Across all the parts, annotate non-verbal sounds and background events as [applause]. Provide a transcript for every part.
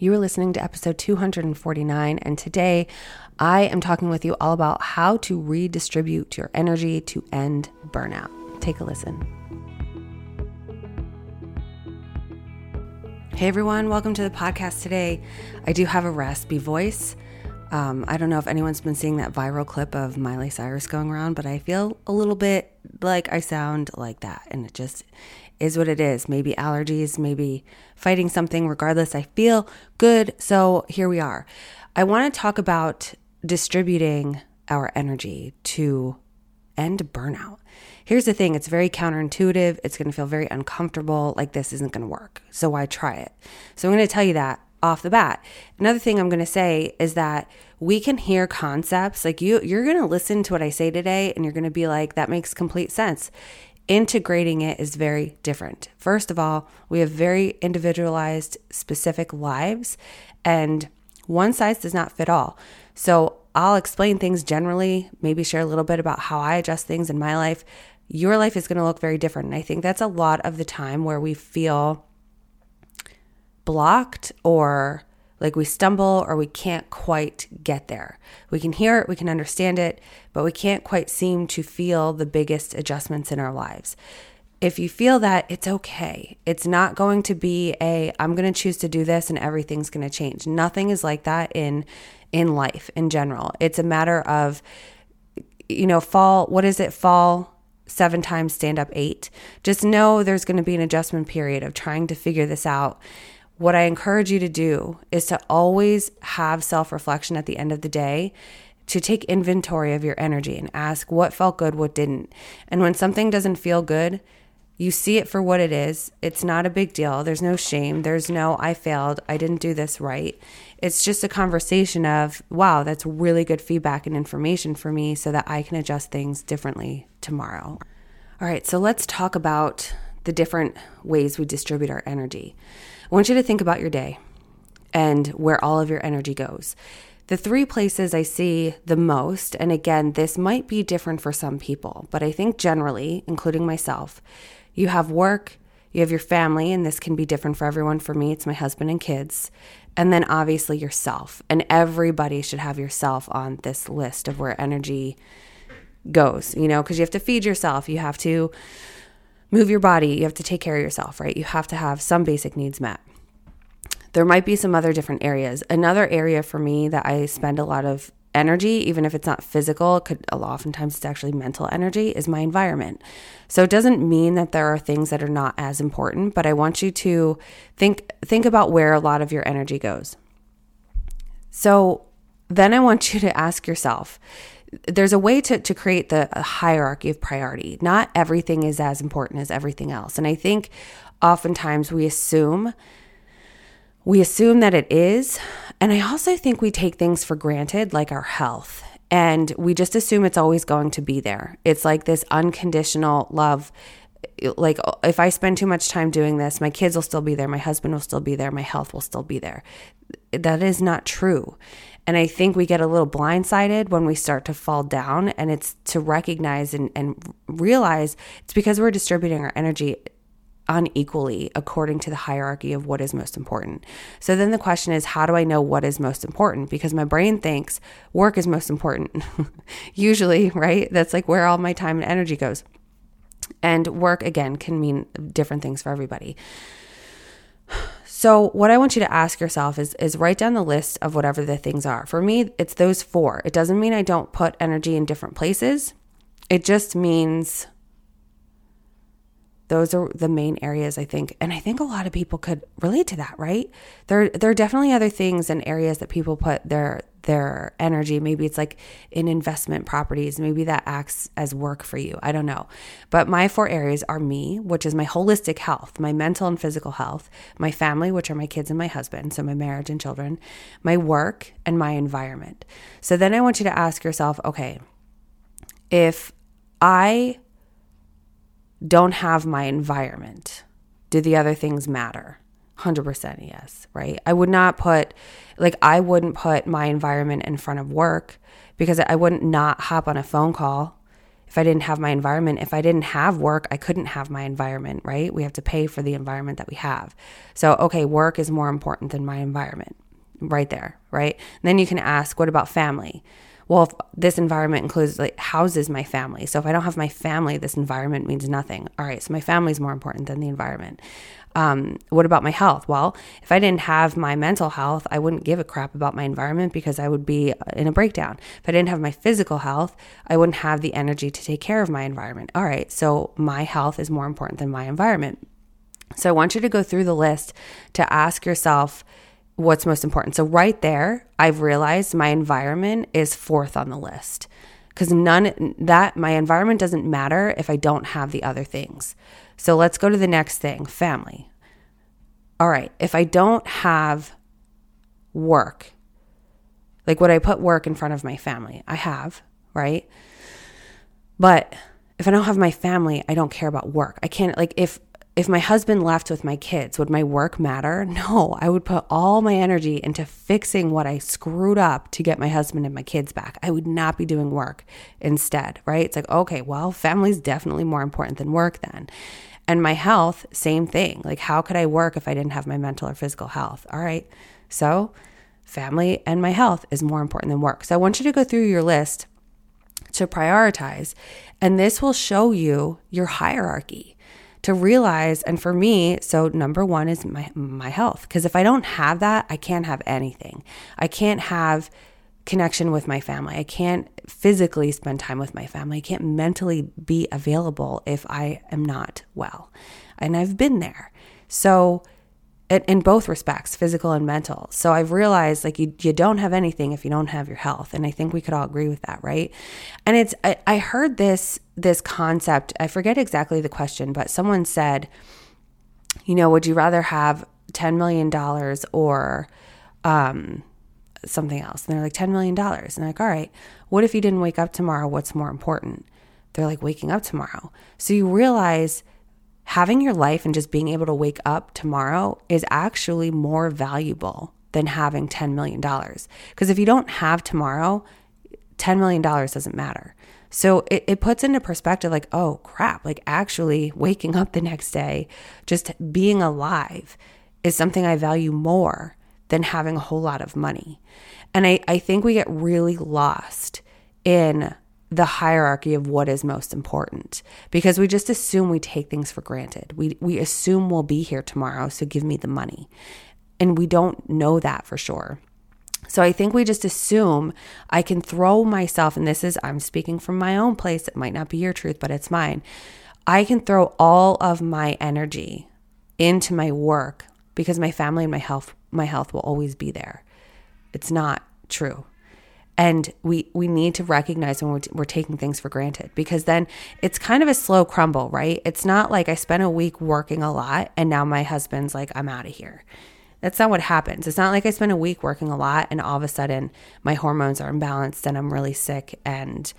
You are listening to episode 249, and today I am talking with you all about how to redistribute your energy to end burnout. Take a listen. Hey everyone, welcome to the podcast today. I do have a raspy voice. Um, I don't know if anyone's been seeing that viral clip of Miley Cyrus going around, but I feel a little bit like I sound like that, and it just is what it is. Maybe allergies, maybe fighting something. Regardless, I feel good. So here we are. I want to talk about distributing our energy to end burnout. Here's the thing it's very counterintuitive. It's going to feel very uncomfortable. Like this isn't going to work. So why try it? So I'm going to tell you that off the bat. Another thing I'm going to say is that we can hear concepts like you you're going to listen to what I say today and you're going to be like that makes complete sense integrating it is very different. First of all, we have very individualized, specific lives, and one size does not fit all. So I'll explain things generally, maybe share a little bit about how I adjust things in my life. Your life is going to look very different. And I think that's a lot of the time where we feel blocked or like we stumble or we can't quite get there. We can hear it, we can understand it, but we can't quite seem to feel the biggest adjustments in our lives. If you feel that, it's okay. It's not going to be a I'm going to choose to do this and everything's going to change. Nothing is like that in in life in general. It's a matter of you know, fall, what is it? Fall seven times, stand up eight. Just know there's going to be an adjustment period of trying to figure this out what I encourage you to do is to always have self reflection at the end of the day to take inventory of your energy and ask what felt good, what didn't. And when something doesn't feel good, you see it for what it is. It's not a big deal. There's no shame. There's no, I failed. I didn't do this right. It's just a conversation of, wow, that's really good feedback and information for me so that I can adjust things differently tomorrow. All right, so let's talk about the different ways we distribute our energy. I want you to think about your day and where all of your energy goes. The three places I see the most, and again, this might be different for some people, but I think generally, including myself, you have work, you have your family, and this can be different for everyone. For me, it's my husband and kids, and then obviously yourself. And everybody should have yourself on this list of where energy goes, you know, because you have to feed yourself, you have to move your body, you have to take care of yourself, right? You have to have some basic needs met. There might be some other different areas. Another area for me that I spend a lot of energy, even if it's not physical, it could oftentimes it's actually mental energy, is my environment. So it doesn't mean that there are things that are not as important, but I want you to think think about where a lot of your energy goes. So then I want you to ask yourself, there's a way to, to create the hierarchy of priority. Not everything is as important as everything else. And I think oftentimes we assume we assume that it is. And I also think we take things for granted, like our health. And we just assume it's always going to be there. It's like this unconditional love. Like, if I spend too much time doing this, my kids will still be there, my husband will still be there, my health will still be there. That is not true. And I think we get a little blindsided when we start to fall down. And it's to recognize and, and realize it's because we're distributing our energy unequally according to the hierarchy of what is most important. So then the question is, how do I know what is most important? Because my brain thinks work is most important. [laughs] Usually, right? That's like where all my time and energy goes. And work, again, can mean different things for everybody. So, what I want you to ask yourself is is write down the list of whatever the things are. For me, it's those four. It doesn't mean I don't put energy in different places. It just means those are the main areas I think. And I think a lot of people could relate to that, right? There there are definitely other things and areas that people put their their energy. Maybe it's like in investment properties. Maybe that acts as work for you. I don't know. But my four areas are me, which is my holistic health, my mental and physical health, my family, which are my kids and my husband, so my marriage and children, my work, and my environment. So then I want you to ask yourself, okay, if I don't have my environment, do the other things matter? 100% yes, right? I would not put, like, I wouldn't put my environment in front of work because I wouldn't not hop on a phone call if I didn't have my environment, if I didn't have work, I couldn't have my environment, right? We have to pay for the environment that we have. So, okay, work is more important than my environment, right there, right? And then you can ask, what about family? Well, this environment includes like houses my family. So if I don't have my family, this environment means nothing. All right, so my family is more important than the environment. Um, what about my health? Well, if I didn't have my mental health, I wouldn't give a crap about my environment because I would be in a breakdown. If I didn't have my physical health, I wouldn't have the energy to take care of my environment. All right, so my health is more important than my environment. So I want you to go through the list to ask yourself what's most important. So right there, I've realized my environment is fourth on the list because none that my environment doesn't matter if I don't have the other things. So let's go to the next thing family. All right, if I don't have work, like would I put work in front of my family? I have, right? But if I don't have my family, I don't care about work. I can't, like, if if my husband left with my kids, would my work matter? No, I would put all my energy into fixing what I screwed up to get my husband and my kids back. I would not be doing work instead, right? It's like, okay, well, family's definitely more important than work then. And my health, same thing. Like, how could I work if I didn't have my mental or physical health? All right. So, family and my health is more important than work. So, I want you to go through your list to prioritize, and this will show you your hierarchy to realize and for me so number 1 is my my health because if I don't have that I can't have anything. I can't have connection with my family. I can't physically spend time with my family. I can't mentally be available if I am not well. And I've been there. So in both respects, physical and mental. So I've realized like you, you don't have anything if you don't have your health. And I think we could all agree with that, right? And it's, I, I heard this, this concept, I forget exactly the question, but someone said, you know, would you rather have $10 million or, um, something else? And they're like, $10 million. And they're like, all right, what if you didn't wake up tomorrow? What's more important? They're like, waking up tomorrow. So you realize having your life and just being able to wake up tomorrow is actually more valuable than having $10 million. Because if you don't have tomorrow, $10 million doesn't matter. So it, it puts into perspective like, oh crap, like actually waking up the next day, just being alive is something I value more than having a whole lot of money. And I, I think we get really lost in the hierarchy of what is most important because we just assume we take things for granted. We we assume we'll be here tomorrow, so give me the money. And we don't know that for sure. So I think we just assume I can throw myself and this is I'm speaking from my own place. It might not be your truth, but it's mine. I can throw all of my energy into my work because my family and my health my health will always be there. It's not true and we we need to recognize when we're, t- we're taking things for granted because then it's kind of a slow crumble right? It's not like i spent a week working a lot and now my husband's like i'm out of here. That's not what happens. It's not like i spent a week working a lot and all of a sudden my hormones are imbalanced and i'm really sick and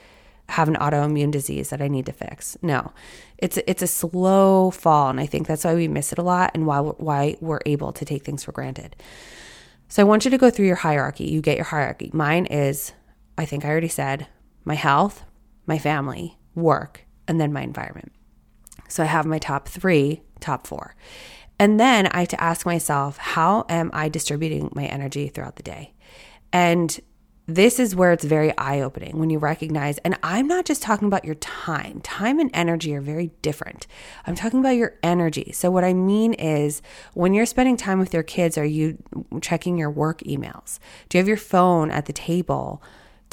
have an autoimmune disease that i need to fix. No it's it's a slow fall and i think that's why we miss it a lot and why why we're able to take things for granted so I want you to go through your hierarchy. You get your hierarchy. Mine is, I think I already said, my health, my family, work, and then my environment. So I have my top three, top four. And then I have to ask myself, how am I distributing my energy throughout the day? And this is where it's very eye opening when you recognize, and I'm not just talking about your time, time and energy are very different. I'm talking about your energy. So, what I mean is, when you're spending time with your kids, are you checking your work emails? Do you have your phone at the table?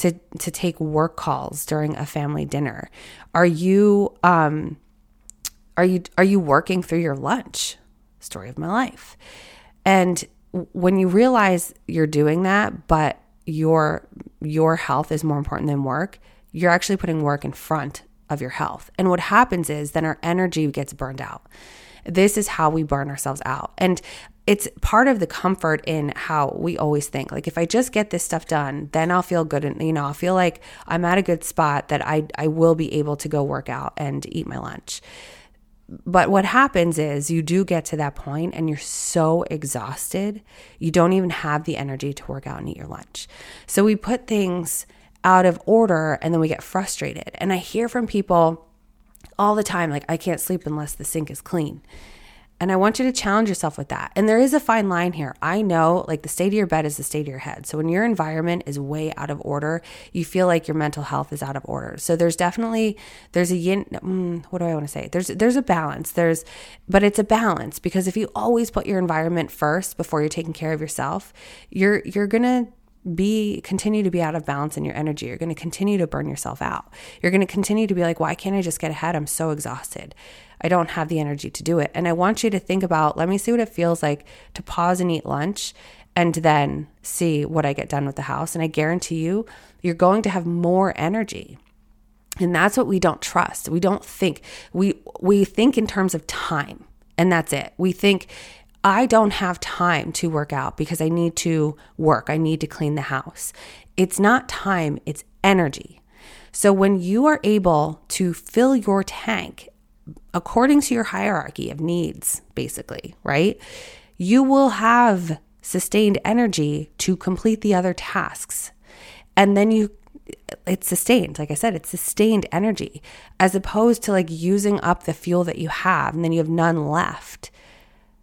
To, to take work calls during a family dinner are you um are you are you working through your lunch story of my life and when you realize you're doing that but your your health is more important than work, you're actually putting work in front of your health. And what happens is then our energy gets burned out. This is how we burn ourselves out. And it's part of the comfort in how we always think like if i just get this stuff done then i'll feel good and you know i'll feel like i'm at a good spot that i i will be able to go work out and eat my lunch but what happens is you do get to that point and you're so exhausted, you don't even have the energy to work out and eat your lunch. So we put things out of order and then we get frustrated. And I hear from people all the time like, I can't sleep unless the sink is clean. And I want you to challenge yourself with that. And there is a fine line here. I know like the state of your bed is the state of your head. So when your environment is way out of order, you feel like your mental health is out of order. So there's definitely there's a yin mm, what do I want to say? There's there's a balance. There's but it's a balance because if you always put your environment first before you're taking care of yourself, you're you're to be continue to be out of balance in your energy. You're going to continue to burn yourself out. You're going to continue to be like, why can't I just get ahead? I'm so exhausted. I don't have the energy to do it. And I want you to think about let me see what it feels like to pause and eat lunch and then see what I get done with the house. And I guarantee you, you're going to have more energy. And that's what we don't trust. We don't think. We we think in terms of time. And that's it. We think I don't have time to work out because I need to work. I need to clean the house. It's not time, it's energy. So when you are able to fill your tank according to your hierarchy of needs, basically, right? You will have sustained energy to complete the other tasks. And then you, it's sustained. Like I said, it's sustained energy as opposed to like using up the fuel that you have and then you have none left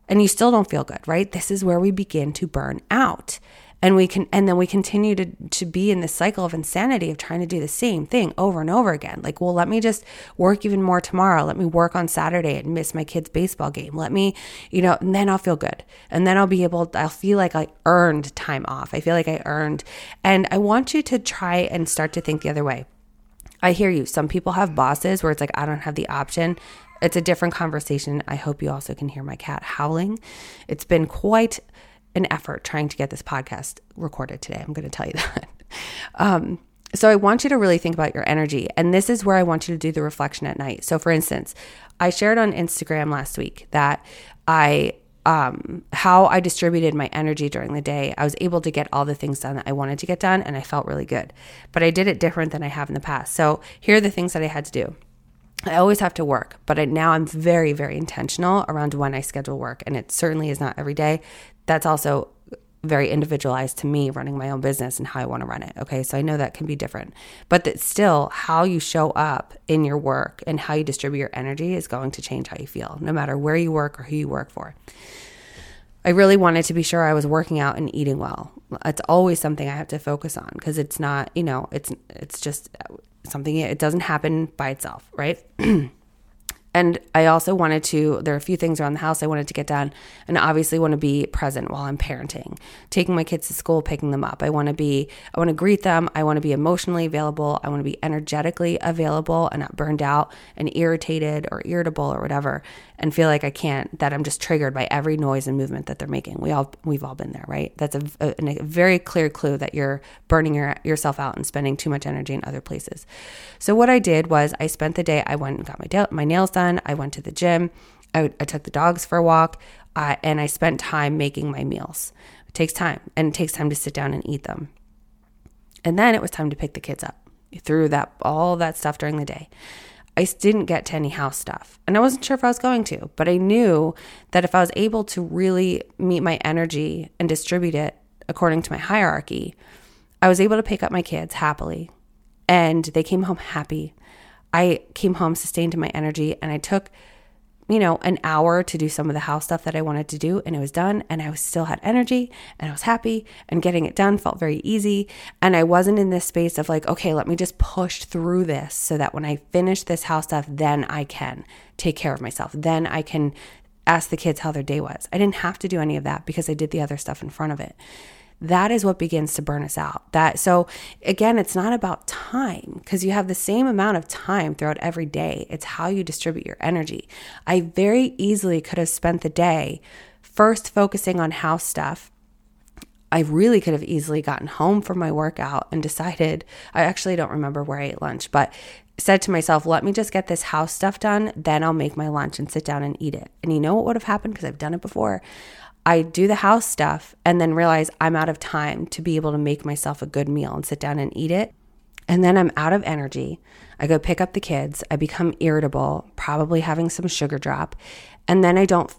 and you still don't feel good, right? This is where we begin to burn out and we can and then we continue to to be in this cycle of insanity of trying to do the same thing over and over again. Like well let me just work even more tomorrow. Let me work on saturday and miss my kids baseball game. Let me you know and then i'll feel good. And then i'll be able i'll feel like i earned time off. I feel like i earned and i want you to try and start to think the other way. I hear you. Some people have bosses where it's like i don't have the option. It's a different conversation. I hope you also can hear my cat howling. It's been quite an effort trying to get this podcast recorded today. I'm going to tell you [laughs] that. Um, so I want you to really think about your energy. And this is where I want you to do the reflection at night. So, for instance, I shared on Instagram last week that I um, how I distributed my energy during the day, I was able to get all the things done that I wanted to get done, and I felt really good. But I did it different than I have in the past. So here are the things that I had to do. I always have to work, but I, now I'm very, very intentional around when I schedule work. And it certainly is not every day that's also very individualized to me running my own business and how I want to run it. Okay. So I know that can be different, but that still how you show up in your work and how you distribute your energy is going to change how you feel, no matter where you work or who you work for. I really wanted to be sure I was working out and eating well. It's always something I have to focus on because it's not, you know, it's it's just something it doesn't happen by itself, right? [clears throat] And I also wanted to, there are a few things around the house I wanted to get done. And obviously want to be present while I'm parenting, taking my kids to school, picking them up. I want to be, I want to greet them. I want to be emotionally available. I want to be energetically available and not burned out and irritated or irritable or whatever and feel like I can't, that I'm just triggered by every noise and movement that they're making. We all, we've all been there, right? That's a, a, a very clear clue that you're burning your, yourself out and spending too much energy in other places. So what I did was I spent the day, I went and got my, my nails done I went to the gym. I, I took the dogs for a walk, uh, and I spent time making my meals. It takes time, and it takes time to sit down and eat them. And then it was time to pick the kids up. Through that all that stuff during the day. I didn't get to any house stuff. And I wasn't sure if I was going to, but I knew that if I was able to really meet my energy and distribute it according to my hierarchy, I was able to pick up my kids happily. And they came home happy. I came home sustained in my energy and I took, you know, an hour to do some of the house stuff that I wanted to do and it was done and I was still had energy and I was happy and getting it done felt very easy and I wasn't in this space of like, okay, let me just push through this so that when I finish this house stuff, then I can take care of myself. Then I can ask the kids how their day was. I didn't have to do any of that because I did the other stuff in front of it that is what begins to burn us out. That so again, it's not about time because you have the same amount of time throughout every day. It's how you distribute your energy. I very easily could have spent the day first focusing on house stuff. I really could have easily gotten home from my workout and decided, I actually don't remember where I ate lunch, but said to myself, let me just get this house stuff done, then I'll make my lunch and sit down and eat it. And you know what would have happened? Because I've done it before. I do the house stuff and then realize I'm out of time to be able to make myself a good meal and sit down and eat it. And then I'm out of energy. I go pick up the kids. I become irritable, probably having some sugar drop. And then I don't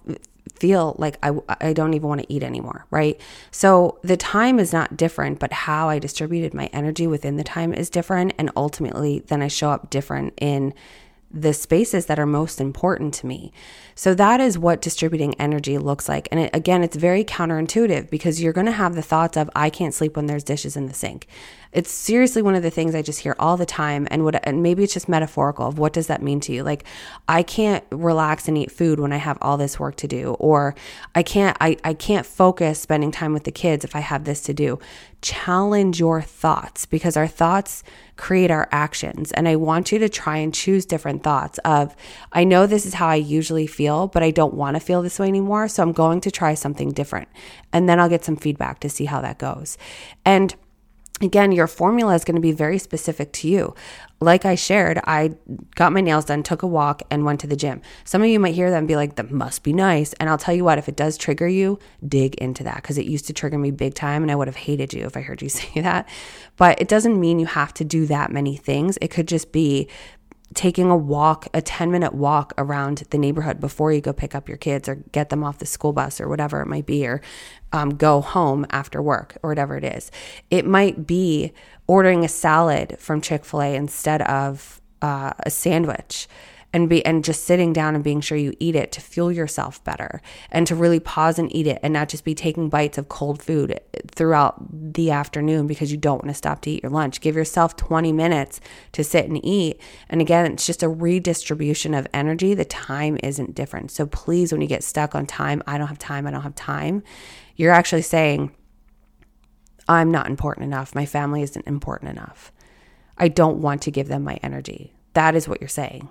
feel like I, I don't even want to eat anymore, right? So the time is not different, but how I distributed my energy within the time is different. And ultimately, then I show up different in the spaces that are most important to me. So that is what distributing energy looks like. And it, again, it's very counterintuitive because you're going to have the thoughts of I can't sleep when there's dishes in the sink. It's seriously one of the things I just hear all the time and what and maybe it's just metaphorical of what does that mean to you? Like I can't relax and eat food when I have all this work to do or I can't I, I can't focus spending time with the kids if I have this to do. Challenge your thoughts because our thoughts create our actions and I want you to try and choose different thoughts of I know this is how I usually feel, but I don't want to feel this way anymore, so I'm going to try something different. And then I'll get some feedback to see how that goes. And again, your formula is going to be very specific to you. Like I shared, I got my nails done, took a walk, and went to the gym. Some of you might hear that and be like, that must be nice. And I'll tell you what, if it does trigger you, dig into that because it used to trigger me big time and I would have hated you if I heard you [laughs] say that. But it doesn't mean you have to do that many things. It could just be taking a walk, a 10 minute walk around the neighborhood before you go pick up your kids or get them off the school bus or whatever it might be, or um, go home after work or whatever it is. It might be ordering a salad from Chick fil A instead of uh, a sandwich and be and just sitting down and being sure you eat it to fuel yourself better and to really pause and eat it and not just be taking bites of cold food throughout the afternoon because you don't want to stop to eat your lunch. Give yourself 20 minutes to sit and eat. And again, it's just a redistribution of energy. The time isn't different. So please when you get stuck on time, I don't have time, I don't have time, you're actually saying I'm not important enough. My family isn't important enough. I don't want to give them my energy. That is what you're saying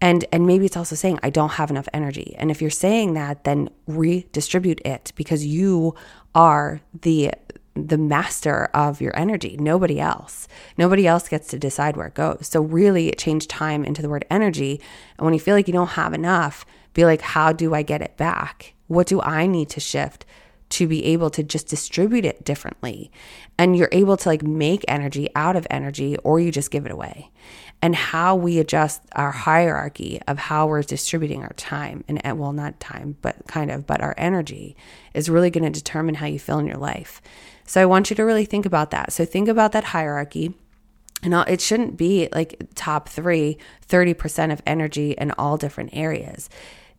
and and maybe it's also saying i don't have enough energy. And if you're saying that then redistribute it because you are the the master of your energy nobody else. Nobody else gets to decide where it goes. So really change time into the word energy. And when you feel like you don't have enough be like how do i get it back? What do i need to shift to be able to just distribute it differently? And you're able to like make energy out of energy or you just give it away and how we adjust our hierarchy of how we're distributing our time and well not time but kind of but our energy is really going to determine how you feel in your life. So i want you to really think about that. So think about that hierarchy. And it shouldn't be like top three 30% of energy in all different areas.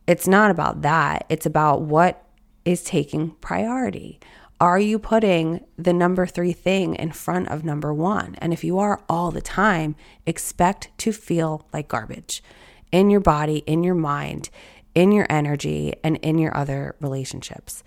It's not about that. It's about what is taking priority are you putting the number three thing in front of number one? And if you are all the time, expect to feel like garbage in your body, in your mind, in your energy, and in your other relationships,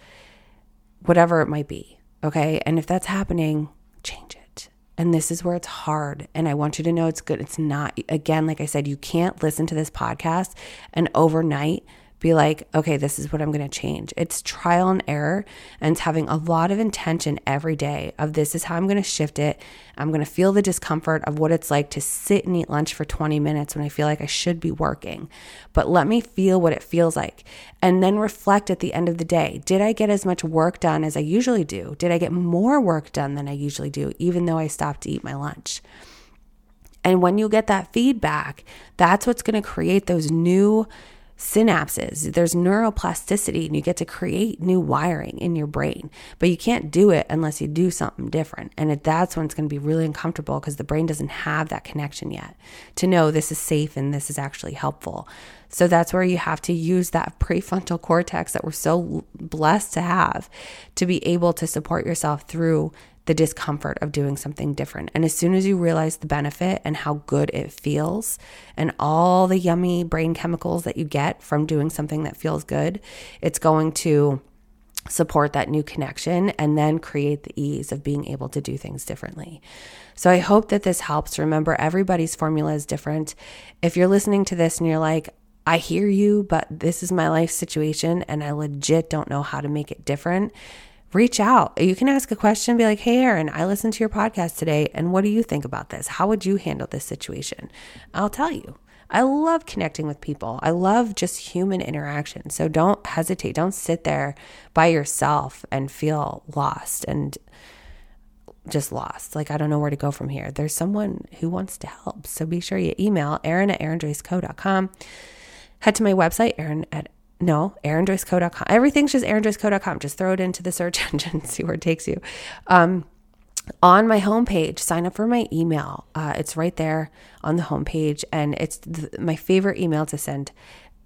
whatever it might be. Okay. And if that's happening, change it. And this is where it's hard. And I want you to know it's good. It's not, again, like I said, you can't listen to this podcast and overnight be like, okay, this is what I'm going to change. It's trial and error and it's having a lot of intention every day of this is how I'm going to shift it. I'm going to feel the discomfort of what it's like to sit and eat lunch for 20 minutes when I feel like I should be working. But let me feel what it feels like and then reflect at the end of the day. Did I get as much work done as I usually do? Did I get more work done than I usually do, even though I stopped to eat my lunch? And when you get that feedback, that's what's going to create those new synapses. There's neuroplasticity and you get to create new wiring in your brain. But you can't do it unless you do something different. And that's when it's going to be really uncomfortable because the brain doesn't have that connection yet to know this is safe and this is actually helpful. So that's where you have to use that prefrontal cortex that we're so blessed to have to be able to support yourself through the discomfort of doing something different. And as soon as you realize the benefit and how good it feels, and all the yummy brain chemicals that you get from doing something that feels good, it's going to support that new connection and then create the ease of being able to do things differently. So I hope that this helps. Remember, everybody's formula is different. If you're listening to this and you're like, I hear you, but this is my life situation and I legit don't know how to make it different reach out. You can ask a question, be like, hey, Erin, I listened to your podcast today, and what do you think about this? How would you handle this situation? I'll tell you. I love connecting with people. I love just human interaction. So don't hesitate. Don't sit there by yourself and feel lost and just lost. Like, I don't know where to go from here. There's someone who wants to help. So be sure you email Erin at erinjoyceco.com. Head to my website, Erin at no, erinjoyceco.com. Everything's just erinjoyceco.com. Just throw it into the search [laughs] engine, see where it takes you. Um, on my homepage, sign up for my email. Uh, it's right there on the homepage, and it's th- my favorite email to send.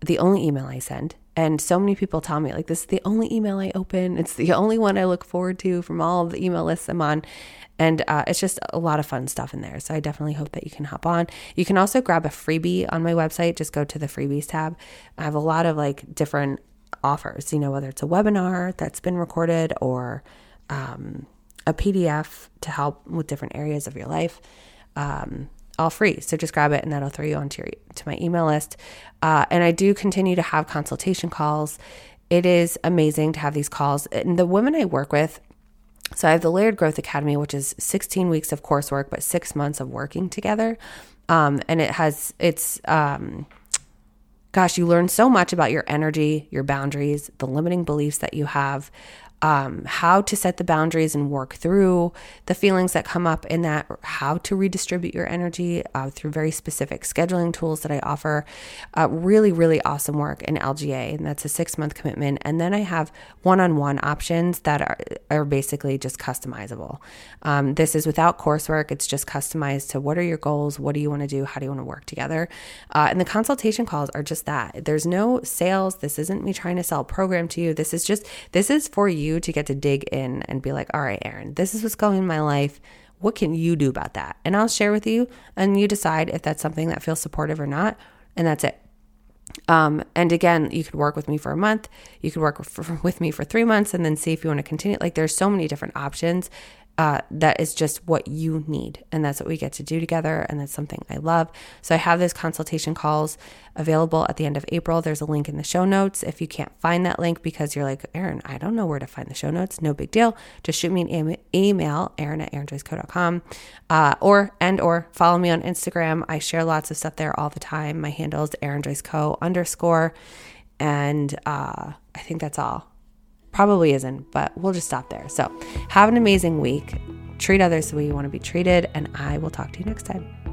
The only email I send, and so many people tell me like this is the only email I open. It's the [laughs] only one I look forward to from all of the email lists I'm on, and uh, it's just a lot of fun stuff in there. So I definitely hope that you can hop on. You can also grab a freebie on my website. Just go to the freebies tab. I have a lot of like different offers. You know whether it's a webinar that's been recorded or um, a PDF to help with different areas of your life. Um, all free. So just grab it and that'll throw you onto your, to my email list. Uh, and I do continue to have consultation calls. It is amazing to have these calls. And the women I work with, so I have the Layered Growth Academy, which is 16 weeks of coursework, but six months of working together. Um, and it has, it's, um, gosh, you learn so much about your energy, your boundaries, the limiting beliefs that you have, um, how to set the boundaries and work through the feelings that come up in that, how to redistribute your energy uh, through very specific scheduling tools that I offer. Uh, really, really awesome work in LGA, and that's a six month commitment. And then I have one on one options that are, are basically just customizable. Um, this is without coursework, it's just customized to what are your goals, what do you want to do, how do you want to work together. Uh, and the consultation calls are just that. There's no sales. This isn't me trying to sell a program to you. This is just, this is for you you to get to dig in and be like, all right, Erin, this is what's going in my life. What can you do about that? And I'll share with you, and you decide if that's something that feels supportive or not. And that's it. Um, and again, you could work with me for a month. You could work with [laughs] me for three months and then see if you want to continue. Like, there's so many different options uh, that is just what you need. And that's what we get to do together. And that's something I love. So I have those consultation calls available at the end of April. There's a link in the show notes. If you can't find that link because you're like, Erin, I don't know where to find the show notes, no big deal. Just shoot me an email, Erin at erinjoyceco.com, uh, or, and, or follow me on Instagram. I share lots of stuff there all the time. My handle is erinjoyceco underscore. And uh, I think that's all. Probably isn't, but we'll just stop there. So, have an amazing week. Treat others the way you want to be treated, and I will talk to you next time.